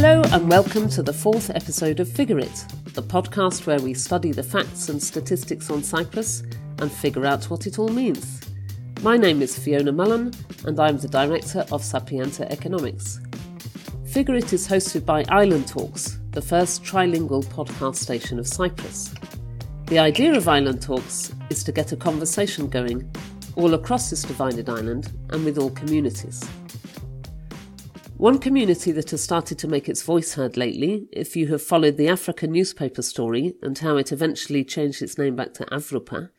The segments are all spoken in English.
Hello and welcome to the fourth episode of Figure It, the podcast where we study the facts and statistics on Cyprus and figure out what it all means. My name is Fiona Mullen and I'm the director of Sapienta Economics. Figure It is hosted by Island Talks, the first trilingual podcast station of Cyprus. The idea of Island Talks is to get a conversation going all across this divided island and with all communities. One community that has started to make its voice heard lately, if you have followed the African newspaper story and how it eventually changed its name back to Avrupa,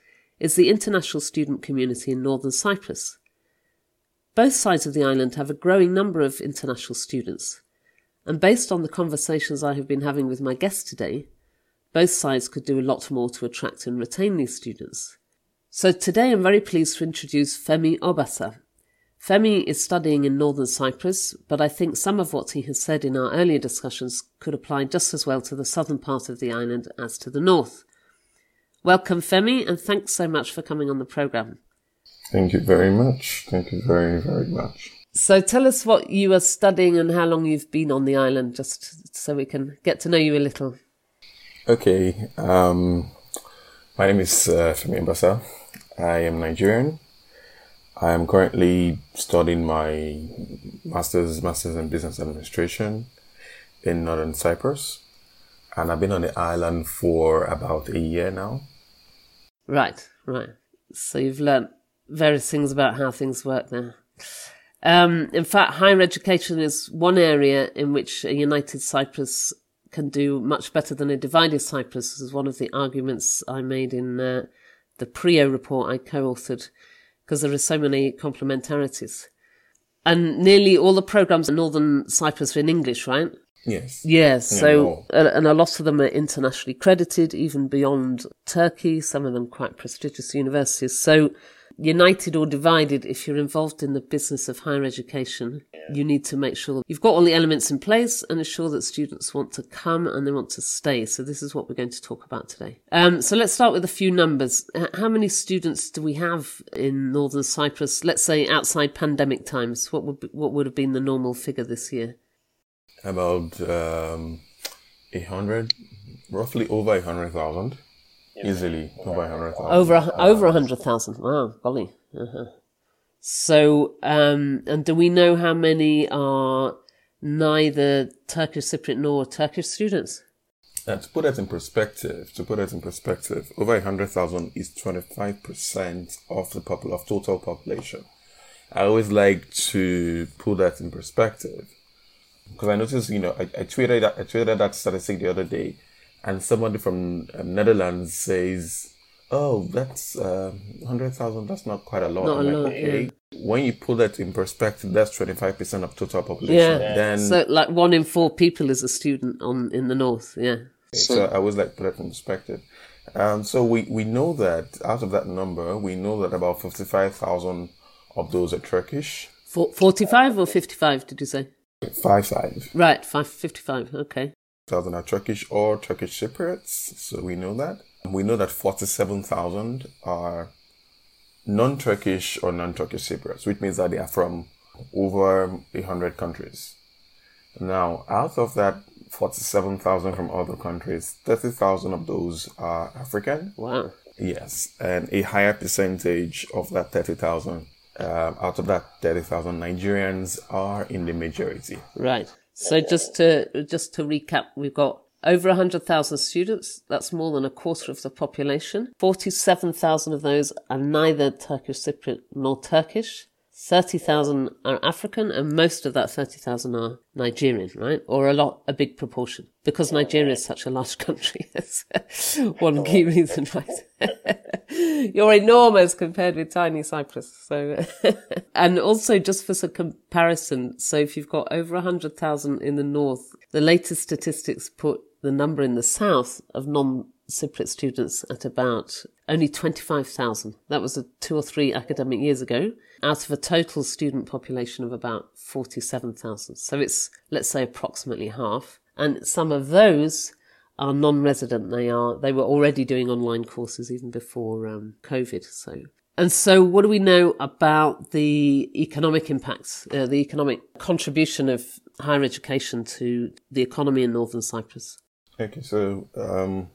is the international student community in northern Cyprus. Both sides of the island have a growing number of international students, and based on the conversations I have been having with my guests today, both sides could do a lot more to attract and retain these students. So today I'm very pleased to introduce Femi Obasa, Femi is studying in northern Cyprus, but I think some of what he has said in our earlier discussions could apply just as well to the southern part of the island as to the north. Welcome, Femi, and thanks so much for coming on the programme. Thank you very much. Thank you very, very much. So tell us what you are studying and how long you've been on the island, just so we can get to know you a little. Okay. Um, my name is uh, Femi Obasa. I am Nigerian. I am currently studying my master's master's in business administration in northern Cyprus, and I've been on the island for about a year now. Right, right. So you've learnt various things about how things work there. Um, in fact, higher education is one area in which a united Cyprus can do much better than a divided Cyprus. This is one of the arguments I made in uh, the PRIO report I co-authored because there are so many complementarities. And nearly all the programs in Northern Cyprus are in English, right? Yes. Yes. So, uh, and a lot of them are internationally credited, even beyond Turkey, some of them quite prestigious universities. So, united or divided, if you're involved in the business of higher education, you need to make sure you've got all the elements in place and ensure that students want to come and they want to stay. So this is what we're going to talk about today. Um, so let's start with a few numbers. How many students do we have in Northern Cyprus? Let's say outside pandemic times. What would be, what would have been the normal figure this year? About um, hundred, roughly over hundred thousand. Easily over a hundred thousand. Over a, over a hundred thousand. Wow, golly. Uh-huh. So, um, and do we know how many are neither Turkish Cypriot nor Turkish students? Uh, to put that in perspective, to put that in perspective, over a hundred thousand is twenty five percent of the popul- of total population. I always like to put that in perspective because I noticed, you know, I, I tweeted that, I tweeted that statistic the other day and somebody from um, Netherlands says, "Oh, that's uh, hundred thousand. That's not quite a lot." Not I'm a like, lot, okay. yeah. When you put that in perspective, that's twenty five percent of total population. Yeah. Then So, like one in four people is a student on in the north. Yeah. so, I was like put that in perspective. Um, so we we know that out of that number, we know that about fifty five thousand of those are Turkish. For, Forty-five or fifty-five? Did you say? Five five Right, five fifty-five. Okay. Thousand are Turkish or Turkish Cypriots. So we know that. We know that forty seven thousand are non-Turkish or non-Turkish Cypriots, which means that they are from over a hundred countries. Now, out of that forty-seven thousand from other countries, thirty thousand of those are African. Wow. Yes, and a higher percentage of that thirty thousand, uh, out of that thirty thousand, Nigerians are in the majority. Right. So just to just to recap, we've got over hundred thousand students. That's more than a quarter of the population. Forty-seven thousand of those are neither Turkish Cypriot nor Turkish. Thirty thousand are African, and most of that thirty thousand are Nigerian, right? Or a lot, a big proportion, because Nigeria is such a large country. That's uh, one key reason, right? You're enormous compared with tiny Cyprus. So, and also just for some comparison, so if you've got over a hundred thousand in the north, the latest statistics put the number in the south of non-Cypriot students at about only 25,000. That was two or three academic years ago out of a total student population of about 47,000. So it's, let's say, approximately half. And some of those are non-resident. They are, they were already doing online courses even before um, COVID. So, And so, what do we know about the economic impacts, uh, the economic contribution of higher education to the economy in Northern Cyprus? Okay, so um,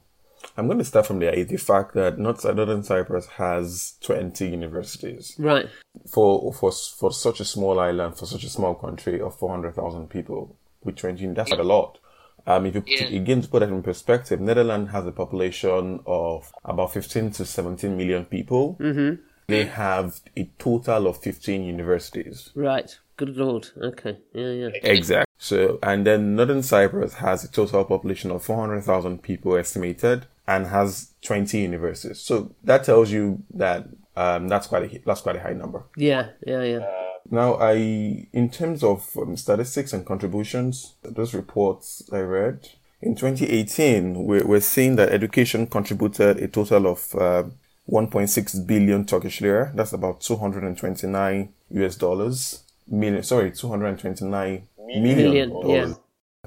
I'm going to start from the, the fact that not Northern Cyprus has 20 universities. Right. For, for, for such a small island, for such a small country of 400,000 people, with 20, that's a lot. Um, if you yeah. again to put that in perspective, Netherlands has a population of about 15 to 17 million people. Mm-hmm. They have a total of 15 universities. Right. Good lord. Okay. Yeah, yeah. Exactly. So, and then Northern Cyprus has a total population of 400,000 people estimated and has 20 universities. So that tells you that um, that's quite a that's quite a high number. Yeah, yeah, yeah. Now, I in terms of um, statistics and contributions, those reports I read in 2018, we're, we're seeing that education contributed a total of uh, 1.6 billion Turkish lira. That's about 229 US dollars. Million, sorry, 229 million, million dollars yeah.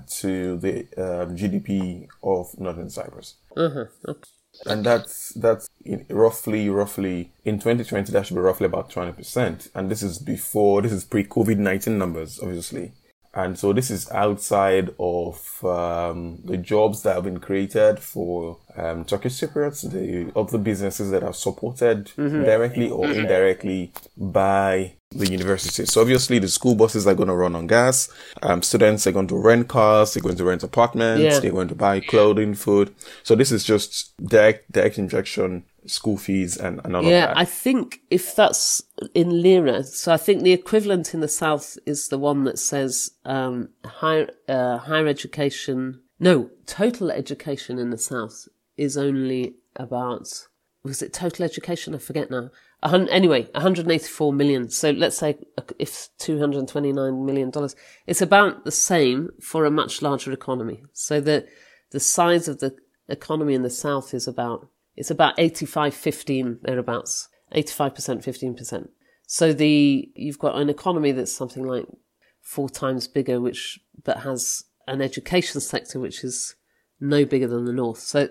To the um, GDP of Northern Cyprus. Uh-huh. Okay. And that's that's roughly roughly in 2020 that should be roughly about 20%. And this is before this is pre COVID 19 numbers, obviously. And so this is outside of um, the jobs that have been created for um, Turkish Cypriots, the other businesses that are supported mm-hmm. directly or indirectly by the university. So obviously the school buses are going to run on gas. Um, students are going to rent cars. They're going to rent apartments. Yeah. They're going to buy clothing, food. So this is just direct, direct injection school fees and, and all yeah, of that. I think if that's in lira, so I think the equivalent in the south is the one that says um, higher uh, higher education. No, total education in the south is only about was it total education? I forget now. Anyway, 184 million. So let's say if 229 million dollars, it's about the same for a much larger economy. So the the size of the economy in the south is about it's about 85 15 thereabouts 85% 15% so the you've got an economy that's something like four times bigger which but has an education sector which is no bigger than the north so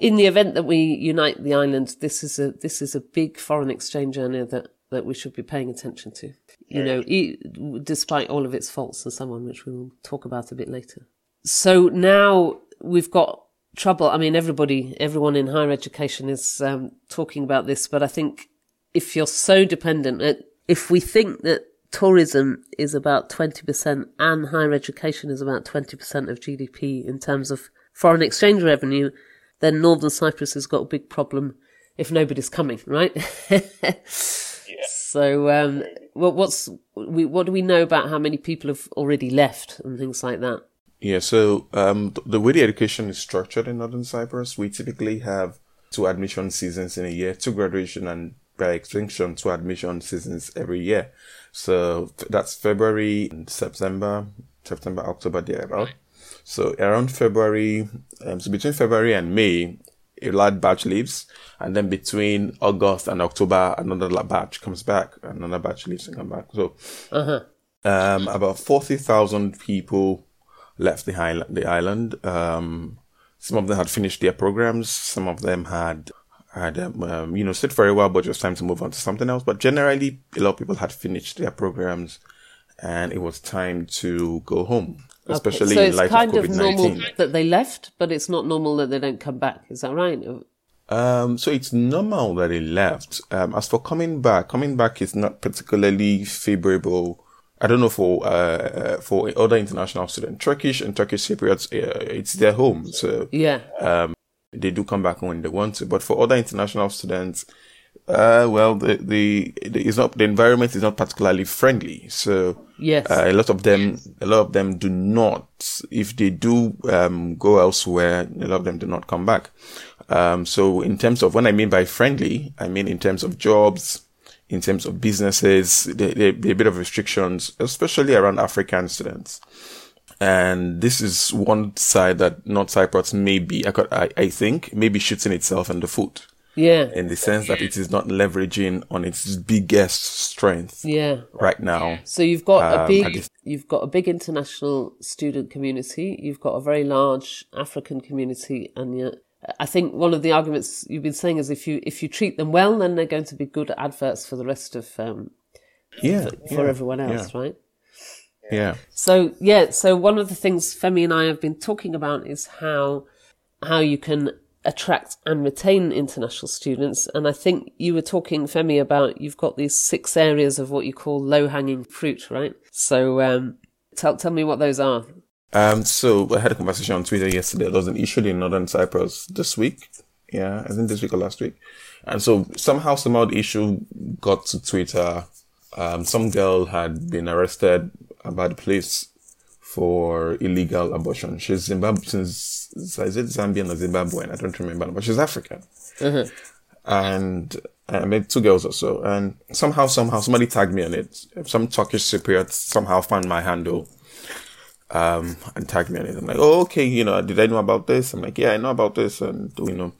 in the event that we unite the island this is a this is a big foreign exchange earner that that we should be paying attention to. You know despite all of its faults and so on which we will talk about a bit later. So now we've got trouble. I mean, everybody, everyone in higher education is um, talking about this, but I think if you're so dependent, if we think that tourism is about 20% and higher education is about 20% of GDP in terms of foreign exchange revenue, then Northern Cyprus has got a big problem if nobody's coming, right? yeah. So, um, well, what's we, what do we know about how many people have already left and things like that? Yeah, so um, the way the education is structured in Northern Cyprus, we typically have two admission seasons in a year, two graduation and by extension, two admission seasons every year. So that's February, September, September, October, thereabout. So around February, um, so between February and May, a large batch leaves, and then between August and October, another batch comes back, another batch leaves and come back. So, uh-huh. um, about forty thousand people left the island. The island. Um, some of them had finished their programs. Some of them had had um, um, you know stayed for a while, but just time to move on to something else. But generally, a lot of people had finished their programs, and it was time to go home. Especially okay. so in light kind of, of normal that they left, but it's not normal that they don't come back. Is that right? Um, so it's normal that they left. Um, as for coming back, coming back is not particularly favorable I don't know for uh, uh, for other international students, Turkish and Turkish Cypriots, uh, it's their home, so yeah, um, they do come back when they want to. But for other international students, uh, well, the, the the not the environment is not particularly friendly. So yes, uh, a lot of them, a lot of them do not. If they do um, go elsewhere, a lot of them do not come back. Um, so in terms of what I mean by friendly, I mean in terms of jobs in terms of businesses, there, there be a bit of restrictions, especially around African students. And this is one side that North Cyprus may be, I, I think, maybe shooting itself in the foot. Yeah. In the sense that it is not leveraging on its biggest strength. Yeah. Right now. So you've got um, a big, you've got a big international student community. You've got a very large African community, and yet I think one of the arguments you've been saying is if you if you treat them well, then they're going to be good adverts for the rest of um, yeah, for, for yeah, everyone else, yeah. right? Yeah. So yeah, so one of the things Femi and I have been talking about is how how you can attract and retain international students. And I think you were talking, Femi, about you've got these six areas of what you call low hanging fruit, right? So um, tell tell me what those are. Um, so I had a conversation on Twitter yesterday. There was an issue in Northern Cyprus this week. Yeah, I think this week or last week. And so somehow, somehow the issue got to Twitter. Um, some girl had been arrested by the police for illegal abortion. She's Zimbabwean, is it Zambian or Zimbabwean? I don't remember, but she's African. And I made two girls or so. And somehow, somehow, somebody tagged me on it. Some Turkish Cypriot somehow found my handle um, and tagged me on it. I'm like, oh, okay, you know, did I know about this? I'm like, yeah, I know about this. And, you know,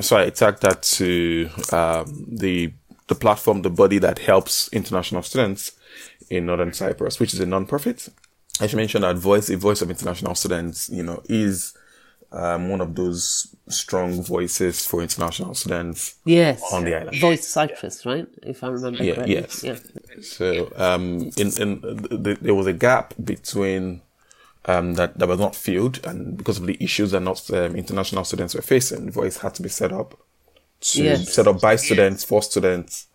so I tagged that to, um, the, the platform, the body that helps international students in Northern Cyprus, which is a non-profit. I should mention that Voice, the Voice of International Students, you know, is, um, one of those strong voices for international students Yes, on the island. Voice Cyprus, right? If I remember Yeah, correctly. yes. Yeah. So, um, in, in, the, there was a gap between, um, that, that was not filled and because of the issues that not, um, international students were facing, Voice had to be set up to Yes. set up by students, for students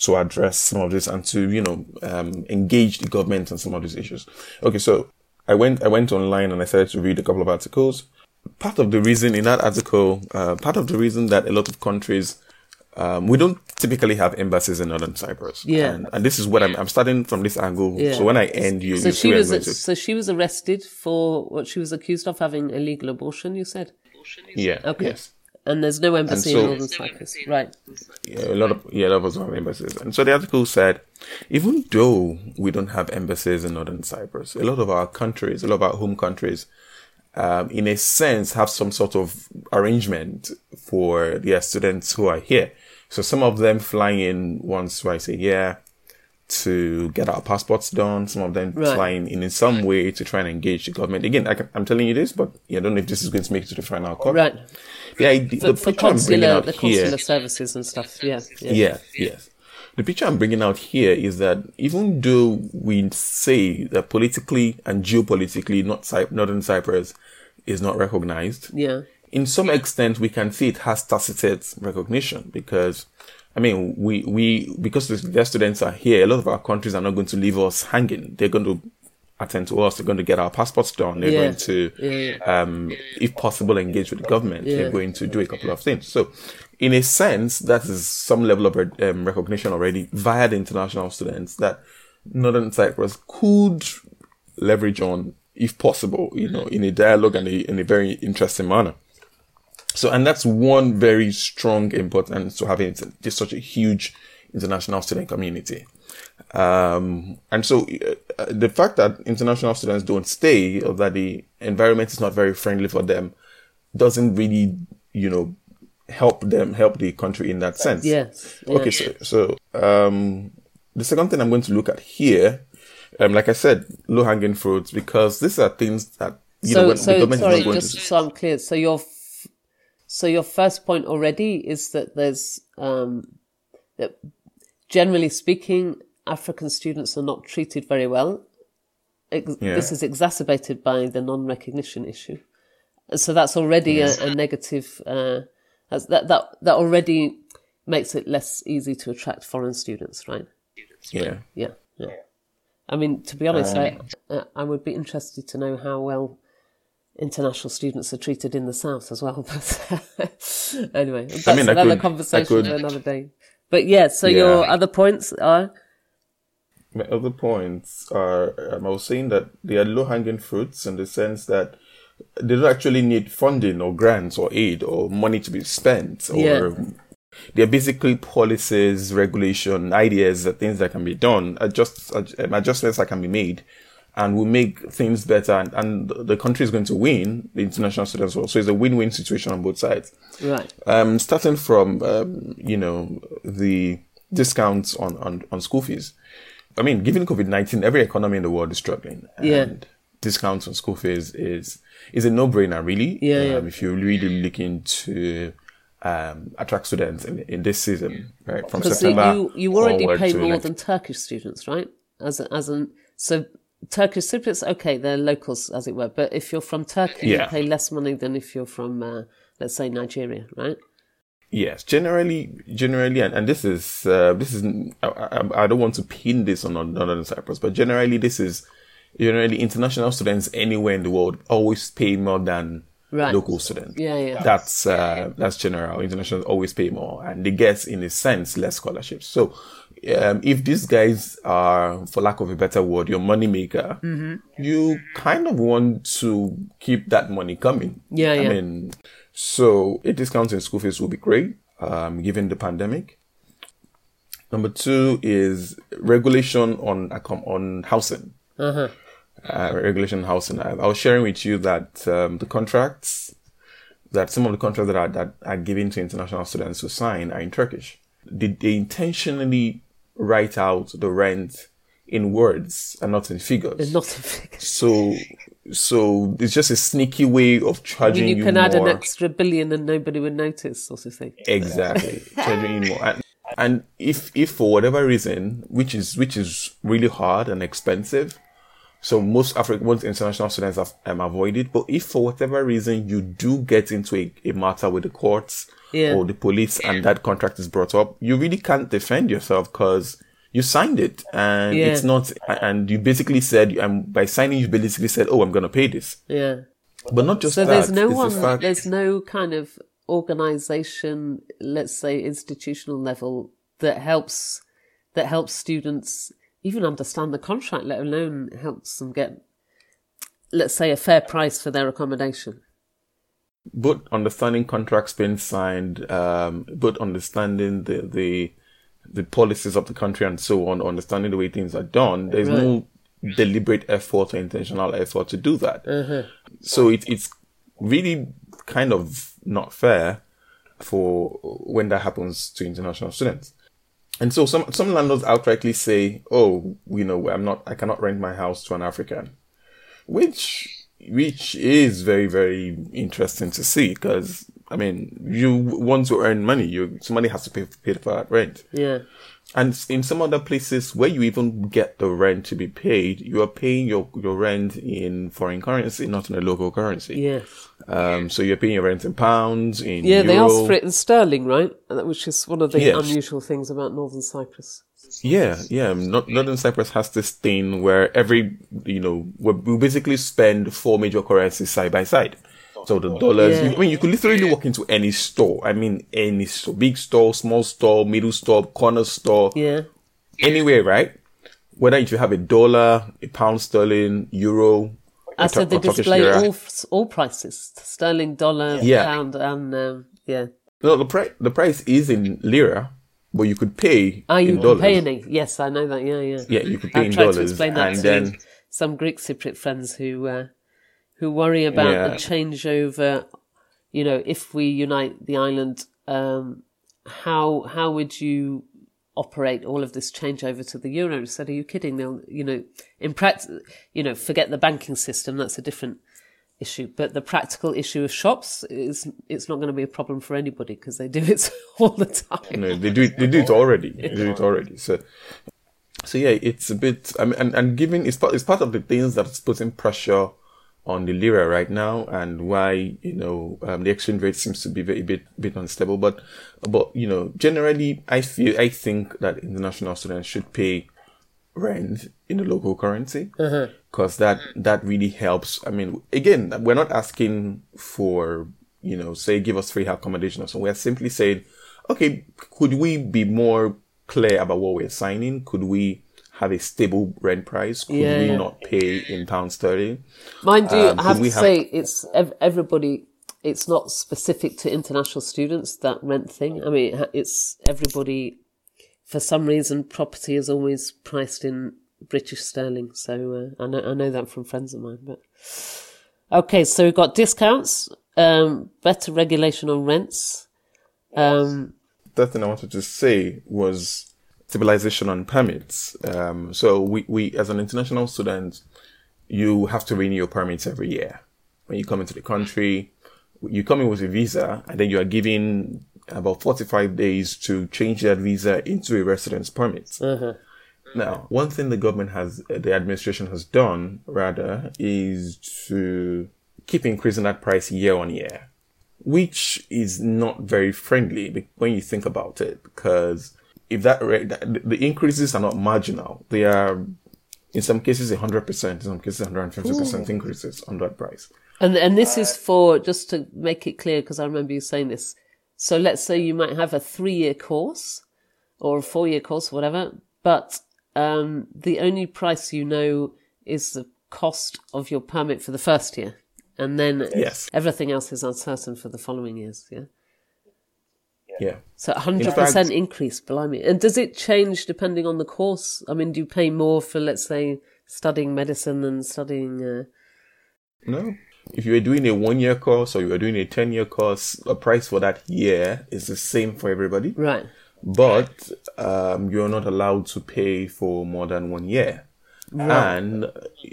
to address some of this and to, you know, um, engage the government on some of these issues. Okay. So I went, I went online and I started to read a couple of articles. Part of the reason in that article, uh, part of the reason that a lot of countries um, we don't typically have embassies in Northern Cyprus. Yeah. And, and this is what I'm, I'm starting from this angle. Yeah. So when I end, you, So you she was going to. so she was arrested for what she was accused of having illegal abortion. You said, Yeah. Okay. Yes. And there's no embassy so- in Northern Cyprus, right? Yeah, a lot of yeah, a lot of us have embassies. And so the article said, even though we don't have embassies in Northern Cyprus, a lot of our countries, a lot of our home countries, um, in a sense, have some sort of arrangement for their students who are here. So some of them flying in once, twice a year to get our passports done. Some of them Right. flying in in some way to try and engage the government. Again, I, I'm telling you this, but yeah, I don't know if this is going to make it to the final cut. Right. The idea, the I'm bringing consular, out the here. consular services and stuff. Yeah. Yeah. Yeah, yes. The picture I'm bringing out here is that even though we say that politically and geopolitically, not Cy- Northern Cyprus is not recognized, Yeah. in some extent we can see it has tacit recognition because, I mean, we, we, because the- their students are here, a lot of our countries are not going to leave us hanging. They're going to attend to us. They're going to get our passports done. They're Yeah. going to, Yeah, um, if possible, engage with the government. Yeah. They're going to do a couple of things. So, in a sense, that is some level of um, recognition already via the international students that Northern Cyprus could leverage on, if possible, you know, in a dialogue and a, in a very interesting manner. So, and that's one very strong importance to having just such a huge international student community. Um, and so uh, the fact that international students don't stay or that the environment is not very friendly for them doesn't really, you know, help them, help the country in that sense. Yes. yeah. Okay, so, so um, the second thing I'm going to look at here, um, like I said, low hanging fruits, because these are things that you know so, the government sorry, is not going just to. so I'm clear. So your, so your first point already is that there's, um, that generally speaking, African students are not treated very well. Ex- Yeah. This is exacerbated by the non-recognition issue, and so that's already a, a negative. Uh, that's, that that that already makes it less easy to attract foreign students, right? Yeah. Yeah, yeah. I mean, to be honest, I Um, uh, I would be interested to know how well international students are treated in the south as well. But anyway, that's mean, another could- conversation could- for another day. But yeah, so Yeah. your other points are My other points are um, I was saying that they are low hanging fruits in the sense that they don't actually need funding or grants or aid or money to be spent or Yeah. they're basically policies, regulation, ideas, that things that can be done, adjust, um, adjustments that can be made and will make things better and, and the country is going to win, the international students will. So it's a win-win situation on both sides. right. Um, starting from, um, you know, the discounts on, on, on school fees. I mean, given COVID 19, every economy in the world is struggling. Yeah. And discounts on school fees is is a no brainer, really. Yeah, yeah. Um, if you're really looking to um, attract students in, in this season, right? From September. you you already pay more next- than Turkish students, right? As a, as an so Turkish Cypriots, okay, they're locals as it were. But if you're from Turkey, Yeah. you pay less money than if you're from, uh, let's say, Nigeria, right? Yes, generally, generally, and, and this is uh, this is I, I, I don't want to pin this on on Northern Cyprus, but generally, this is generally international students anywhere in the world always pay more than Right. local students. Yeah, yeah. That's uh, that's general. International always pay more, and they get in a sense less scholarships. So, um, if these guys are, for lack of a better word, your money maker, Mm-hmm. you kind of want to keep that money coming. Yeah, I yeah. mean, so a discount in school fees will be great, um, given the pandemic. Number two is regulation on on housing. Uh-huh. Uh, regulation housing. I, I was sharing with you that um, the contracts that some of the contracts that are that are given to international students to sign are in Turkish. They, they intentionally write out the rent in words and not in figures. And Not a figure. So, so it's just a sneaky way of I charging mean, you you can add an extra billion and nobody would notice, sort of thing. Exactly, charging you more. And, and if if for whatever reason, which is which is really hard and expensive, so most African most international students have um, avoid it. But if for whatever reason you do get into a, a matter with the courts Yeah. or the police and that contract is brought up, you really can't defend yourself because you signed it and Yeah. it's not. And you basically said, and by signing, you basically said, "Oh, I'm going to pay this." Yeah. But not just So that. there's no the one, fact- there's no kind of organization, let's say institutional level that helps, that helps students even understand the contract, let alone helps them get, let's say, a fair price for their accommodation. But understanding contracts being signed, um, but understanding the, the the policies of the country and so on, understanding the way things are done, there's no deliberate effort or intentional effort to do that. So it, it's really kind of not fair for when that happens to international students. And so some some landlords outrightly say, "Oh, you know, I'm not, I cannot rent my house to an African," which which is very very interesting to see because I mean, you want to earn money, you somebody has to pay pay for that rent. Yeah. And in some other places where you even get the rent to be paid, you are paying your, your rent in foreign currency, not in a local currency. Yeah. Um, so you're paying your rent in pounds, in Yeah, they euro. asked for it in sterling, right? Which is one of the Yes. unusual things about Northern Cyprus. Yeah, yeah. Not, Northern Cyprus has this thing where every, you know, we we basically spend four major currencies side by side. So the dollars, Yeah. you, I mean, you could literally walk into any store. I mean, any store, big store, small store, middle store, corner store, Yeah. anywhere, right? Whether if you have a dollar, a pound sterling, euro, I said they display all all prices: sterling, dollar, Yeah. pound, and um, yeah. No, the price the price is in lira, but you could pay Ah, you in dollars. pay any? Yes, I know that. Yeah, yeah. Yeah, you could pay I in tried to dollars, explain that and to then some Greek Cypriot friends who uh, who worry about Yeah. the changeover. You know, if we unite the island, um, how how would you operate all of this changeover to the euro? And said, "Are you kidding? They'll, you know, in practice, you know, forget the banking system. That's a different." Issue but the practical issue of shops is it's not going to be a problem for anybody because they do it all the time no, they do it. They do it already. They do it already. So, so yeah, it's a bit. I mean, and, and given it's part it's part of the things that's putting pressure on the lira right now, and why you know um, the exchange rate seems to be very bit bit unstable. But but you know, generally, I feel I think that international students should pay rent in the local currency because that that really helps. I mean, again, we're not asking for you know, say give us free accommodation or something. We're simply saying, okay, could we be more clear about what we're signing? Could we have a stable rent price? Could Yeah, we not pay in pound sterling? Mind you, Um, I have to have- say it's ev- everybody. It's not specific to international students that rent thing. I mean, it's everybody. For some reason, property is always priced in British sterling. So uh, I know I know that from friends of mine. But okay, so we've got discounts, um, better regulation on rents. Um, That thing I wanted to say was civilization on permits. Um, so we, we, as an international student, you have to renew your permits every year. When you come into the country, you come in with a visa and then you are given about 45 days to change that visa into a residence permit. Now, one thing the government has, uh, the administration has done rather, is to keep increasing that price year on year, which is not very friendly when you think about it, because if that rate, the increases are not marginal, they are in some cases 100%, in some cases 150% increases on that price. And and this is uh, for just to make it clear because I remember you saying this. So let's say you might have a three year course or a four year course, whatever, but um, the only price you know is the cost of your permit for the first year, and then Yes. everything else is uncertain for the following years. Yeah. Yeah. So hundred fact- percent increase, blimey! And does it change depending on the course? I mean, do you pay more for, let's say, studying medicine than studying? Uh, No. If you were doing a one year course or you were doing a 10 year course, the price for that year is the same for everybody. right. But um, you're not allowed to pay for more than one year. And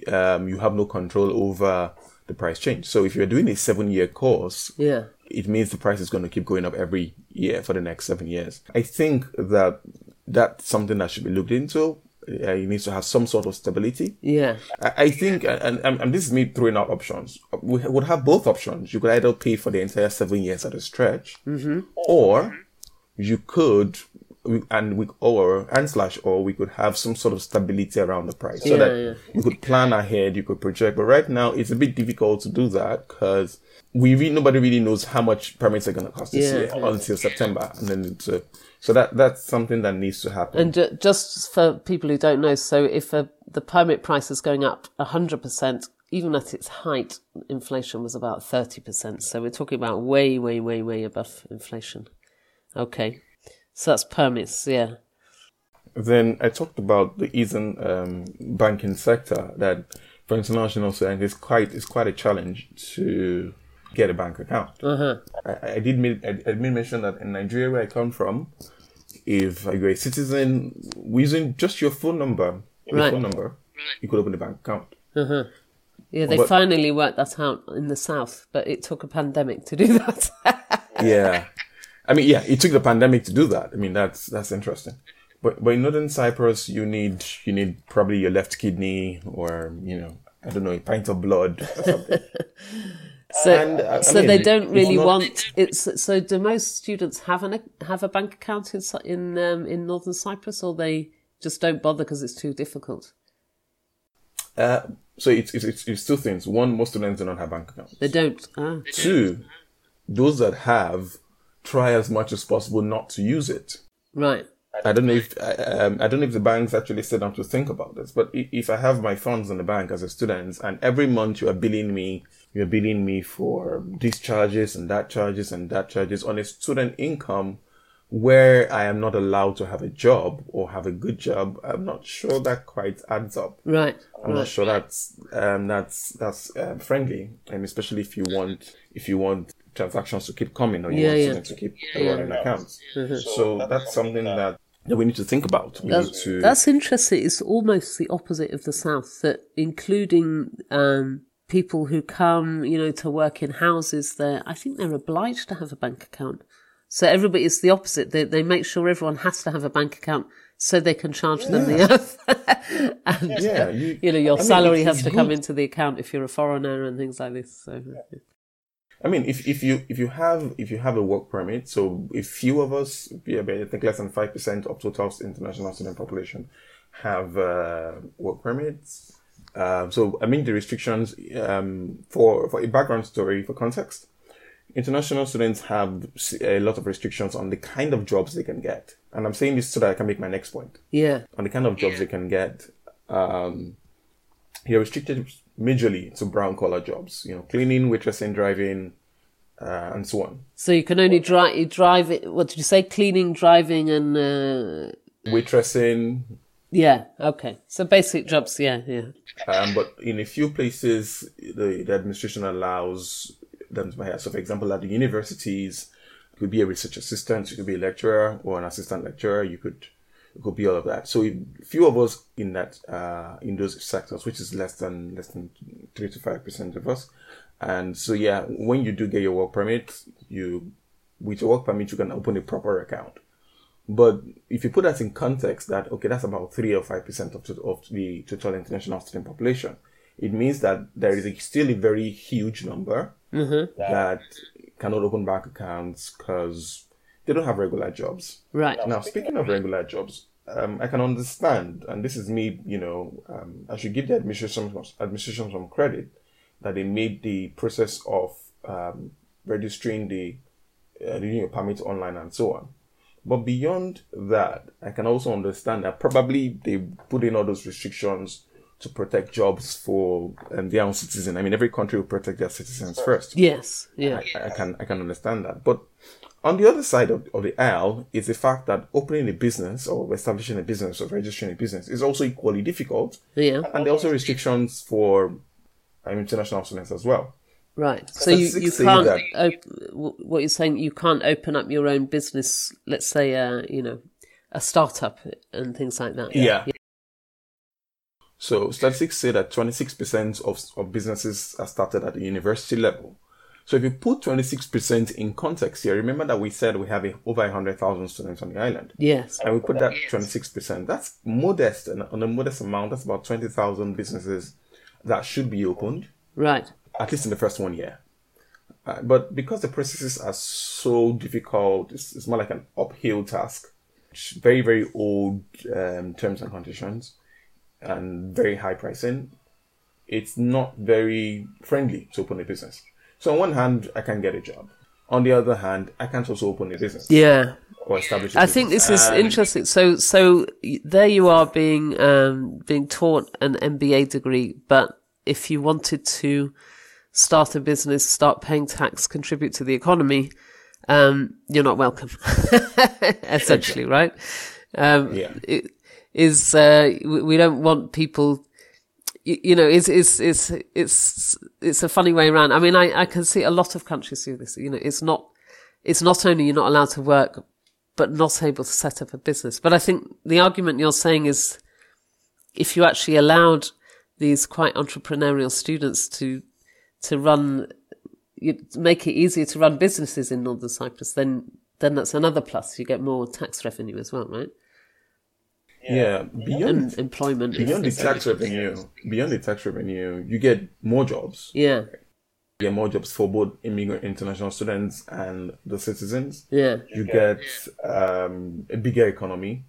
um, you have no control over the price change. So if you're doing a seven year course, Yeah. it means the price is going to keep going up every year for the next seven years. I think that that's something that should be looked into. Uh, it needs to have some sort of stability. Yeah. I I think, and, and, and this is me throwing out options. We would have both options. You could either pay for the entire seven years at a stretch, Mm-hmm. or you could, and we or and slash or we could have some sort of stability around the price, so Yeah, that yeah. you could plan ahead, you could project. But right now, it's a bit difficult to do that because we really, nobody really knows how much permits are going to cost this Yeah, year until September, and then it's, uh, so that that's something that needs to happen. And ju- just for people who don't know, so if a, the permit price is going up 100%, even at its height, inflation was about 30%. So we're talking about way, way, way, way above inflation. Okay. So that's permits, yeah. Then I talked about the Eastern um, banking sector that for international students it's quite it's quite a challenge to get a bank account. Uh-huh. I, I did make, I, I did mention that in Nigeria where I come from, if you're a citizen using just your phone number, your Right. phone number, you could open a bank account. Yeah, they But- finally worked that out in the south, but it took a pandemic to do that. yeah. I mean, yeah, it took the pandemic to do that. I mean, that's that's interesting. But but in northern Cyprus, you need you need probably your left kidney or you know I don't know a pint of blood or something. so And, uh, I so mean, they don't really not- want it's so do most students have an have a bank account in in um, in northern Cyprus or they just don't bother because it's too difficult. Uh, so it's, it's it's it's two things. One, most students do not have bank accounts. They don't. Ah. Two, those that have try as much as possible not to use it. Right. I don't know if um, I don't know if the banks actually sit down to think about this, but if I have my funds in the bank as a student, and every month you are billing me, you're billing me for these charges and that charges and that charges on a student income, where I am not allowed to have a job or have a good job, I'm not sure that quite adds up. Right. I'm not sure that's um, that's that's uh, friendly, and especially if you want if you want transactions to keep coming or you Yeah, want yeah. students to keep running accounts. So that's something that, that we need to think about. We need That's, to that's interesting. It's almost the opposite of the South, that including um, people who come, you know, to work in houses, there, I think they're obliged to have a bank account. So everybody is the opposite. They, they make sure everyone has to have a bank account so they can charge them the earth. and, yeah, you, you know, your I salary it's- has it's to come into the account if you're a foreigner and things like this. So, I mean, if, if you if you have if you have a work permit, so if few of us, yeah, but I think less than five percent of total international student population have uh, work permits. Um, so I mean, the restrictions um, for for a background story for context, international students have a lot of restrictions on the kind of jobs they can get, and I'm saying this so that I can make my next point yeah. on the kind of jobs they can get. Um, you're restricted majorly to brown collar jobs, you know, cleaning, waitressing, driving, uh, and so on. So you can only drive, you drive it, what did you say? Cleaning, driving and, uh, Waitressing, yeah. Okay. So basic jobs. Yeah. Yeah. um, but in a few places, the, the administration allows them to hire. So, for example, at the universities, you could be a research assistant, you could be a lecturer or an assistant lecturer. You could could be all of that. So few of us in that uh, in those sectors, which is less than less than three to five percent of us. And so yeah, when you do get your work permit, you with your work permit you can open a proper account. But if you put that in context, that okay, that's about three or five percent of, of the total international student population. It means that there is a, still a very huge number Mm-hmm. that cannot open bank accounts because they don't have regular jobs. Right. Now, speaking of regular jobs, um, I can understand, and this is me, you know, um, I should give the administration administration some credit that they made the process of um, registering the uh, renewing your permit online and so on. But beyond that, I can also understand that probably they put in all those restrictions to protect jobs for um, their own citizens. I mean, every country will protect their citizens first. Yes. Yeah. I, I can I can understand that. But on the other side of, of the aisle is the fact that opening a business or establishing a business or registering a business is also equally difficult. Yeah. And there are also restrictions for um, international students as well. Right. So you, you can't, that- op- what you're saying, you can't open up your own business, let's say, uh, you know, a startup and things like that. Yeah. So statistics say that 26% of, of businesses are started at the university level. So if you put 26% in context here, remember that we said we have a, over 100,000 students on the island. Yes. And we put that 26%. That's modest. And on a modest amount, that's about 20,000 businesses that should be opened, Right. at least in the first one year. Uh, but because the processes are so difficult, it's, it's more like an uphill task. It's very, very old um, terms and conditions and very high pricing. It's not very friendly to open a business. So on one hand, I can get a job. On the other hand, I can't also open a business Yeah. or establish. a I think this business. is And- interesting. So, so there you are being um, being taught an MBA degree, but if you wanted to start a business, start paying tax, contribute to the economy, um, you're not welcome. Essentially, right? Um, Yeah. it is uh, we don't want people. You, you know, it's it's it's it's it's a funny way around. I mean, I, I can see a lot of countries do this. You know, it's not it's not only you're not allowed to work, but not able to set up a business. But I think the argument you're saying is if you actually allowed these quite entrepreneurial students to to run make it easier to run businesses in Northern Cyprus, then then that's another plus. You get more tax revenue as well, right? Yeah, beyond And employment. beyond the tax revenue, beyond the tax revenue, you get more jobs. yeah, You get more jobs for both immigrant international students and the citizens. yeah, You get um, a bigger economy.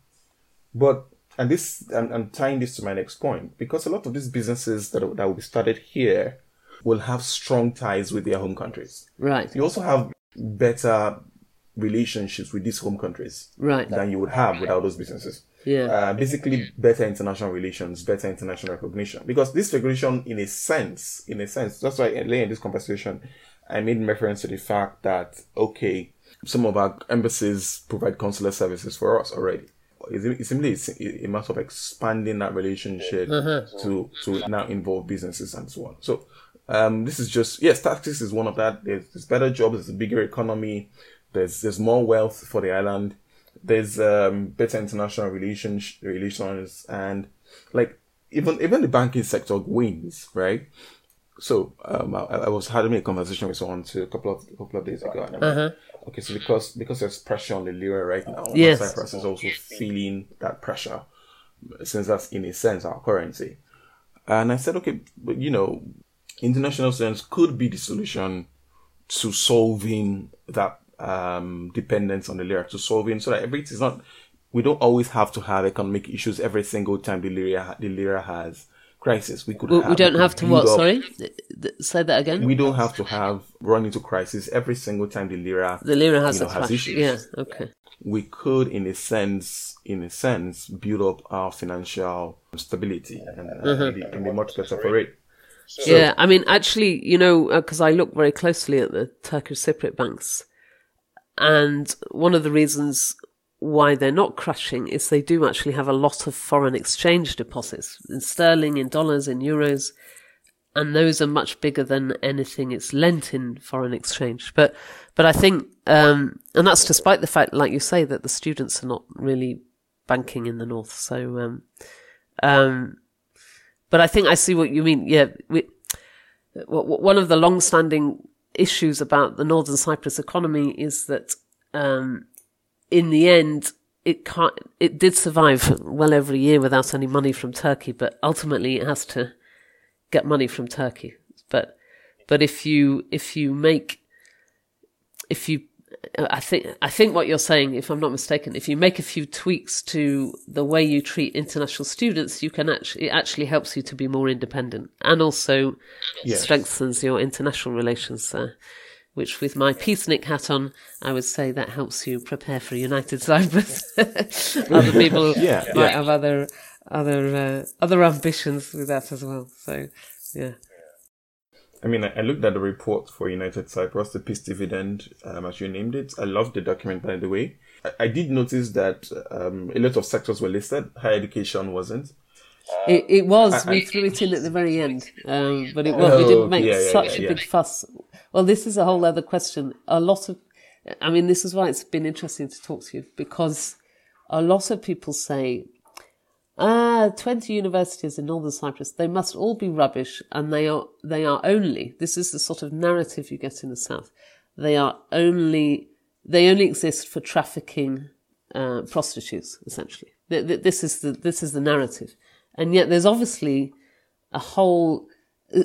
But and this I'm, I'm tying this to my next point because a lot of these businesses that that will be started here will have strong ties with their home countries. right, You also have better relationships with these home countries right, than you would have without those businesses. Yeah, uh, basically better international relations, better international recognition. Because this recognition, in a sense, in a sense, that's why earlier in this conversation, I made reference to the fact that okay, some of our embassies provide consular services for us already. It's, it's simply a matter of expanding that relationship to to now involve businesses and so on. So um, this is just yes, taxes is one of that. There's, there's better jobs, there's a bigger economy, there's there's more wealth for the island there's um, better international relations relations and like even even the banking sector wins right? So um, I, I was having a conversation with someone to a couple of a couple of days ago and I'm like, okay so because because there's pressure on the lira right now Yes. Cyprus is also feeling that pressure since that's in a sense our currency. And I said okay but you know international students could be the solution to solving that um, dependence on the lira, to solving so that everything is not. We don't always have to have economic issues every single time the lira the lira has crisis. We could. we, have, we don't could have to what? up- Sorry, Th- th- say that again. We don't have to have run into crisis every single time the lira. the lira has you know, has issues. Yeah. Okay. We could, in a sense, in a sense, build up our financial stability and uh, Mm-hmm. be, and be much better for it. yeah, I mean, actually, you know, because I look very closely at the Turkish Cypriot banks, and one of the reasons why they're not crashing is they do actually have a lot of foreign exchange deposits in sterling, in dollars, in euros, and those are much bigger than anything it's lent in foreign exchange. But, but I think, um, and that's despite the fact, like you say, that the students are not really banking in the north. So, um, um, but I think I see what you mean. Yeah, we, one of the long-standing issues about the Northern Cyprus economy is that, um, in the end, it can't, it did survive well over a year without any money from Turkey, but ultimately it has to get money from Turkey. But, but if you, if you make, if you I think I think what you're saying, if I'm not mistaken, if you make a few tweaks to the way you treat international students, you can actually it actually helps you to be more independent and also yes. strengthens your international relations. Uh, which, with my peacenik hat on, I would say that helps you prepare for United Cyprus. other people yeah, might yeah. have other other uh, other ambitions with that as well. So, yeah. I mean, I, looked at the report for United Cyprus, the peace dividend, um, as you named it. I love the document, by the way. I, I did notice that um, a lot of sectors were listed. Higher education wasn't. It, it was. I, we threw it in at the very end, um, but it was. Oh, we didn't make yeah, yeah, such yeah, a big fuss. Well, this is a whole other question. A lot of, I mean, this is why it's been interesting to talk to you because a lot of people say Ah, 20 universities in northern Cyprus. They must all be rubbish and they are, they are only, this is the sort of narrative you get in the south. They are only, they only exist for trafficking, uh, prostitutes, essentially. This is the, this is the narrative. And yet there's obviously a whole,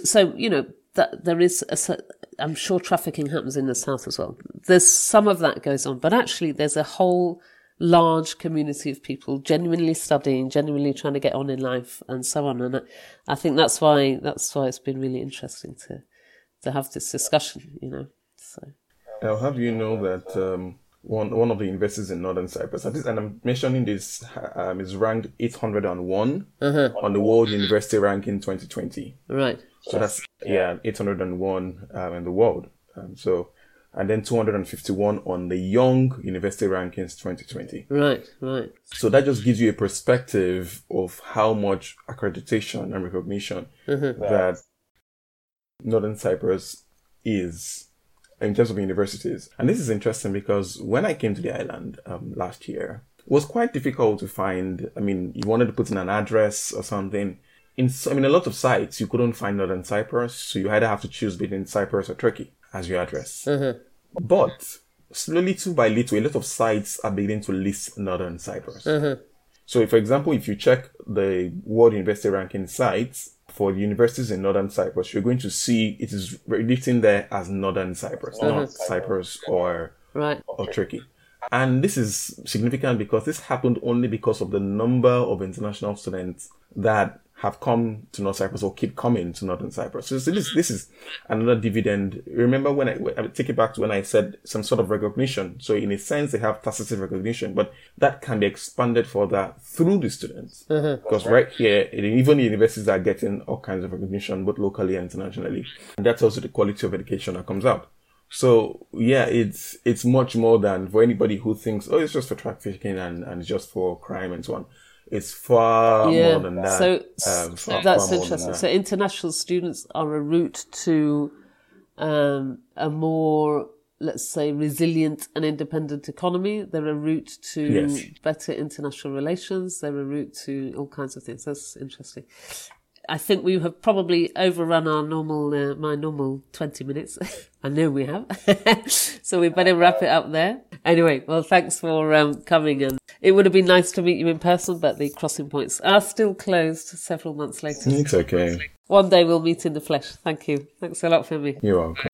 so, you know, that there is a, I'm sure trafficking happens in the south as well. There's some of that goes on, but actually there's a whole, large community of people genuinely studying, genuinely trying to get on in life, and so on. And I, think that's why that's why it's been really interesting to to have this discussion. You know, so. I'll have you know that um, one one of the investors in Northern Cyprus, and I'm mentioning this, um, is ranked 801 uh-huh. on the World University Ranking 2020. Right. So that's yeah 801 um, in the world. Um, so and then 251 on the Young University Rankings 2020. Right, right. So that just gives you a perspective of how much accreditation and recognition mm-hmm. that Northern Cyprus is in terms of universities. And this is interesting because when I came to the island um, last year, it was quite difficult to find. I mean, you wanted to put in an address or something. In, I mean, a lot of sites you couldn't find Northern Cyprus, so you either have to choose between Cyprus or Turkey as your address. Mm-hmm. But slowly, little by little, a lot of sites are beginning to list Northern Cyprus. Mm-hmm. So, for example, if you check the World University Ranking sites for universities in Northern Cyprus, you're going to see it is written there as Northern Cyprus, mm-hmm. not Cyprus or right. or Turkey. And this is significant because this happened only because of the number of international students that have come to North Cyprus or keep coming to Northern Cyprus. So, this, this is another dividend. Remember when I, I take it back to when I said some sort of recognition. So in a sense, they have tacit recognition, but that can be expanded further through the students. Mm-hmm. Because right here, even the universities are getting all kinds of recognition, both locally and internationally. And that's also the quality of education that comes out. So yeah, it's, it's much more than for anybody who thinks, oh, it's just for trafficking and, and just for crime and so on. It's far yeah. more than that. So, um, far, that's far interesting. That. So international students are a route to um, a more, let's say, resilient and independent economy. They're a route to yes. better international relations. They're a route to all kinds of things. That's interesting. I think we have probably overrun our normal, uh, my normal 20 minutes. I know we have. so we better wrap it up there. Anyway, well, thanks for um, coming. And it would have been nice to meet you in person, but the crossing points are still closed several months later. It's okay. One day we'll meet in the flesh. Thank you. Thanks a lot for me. You're welcome.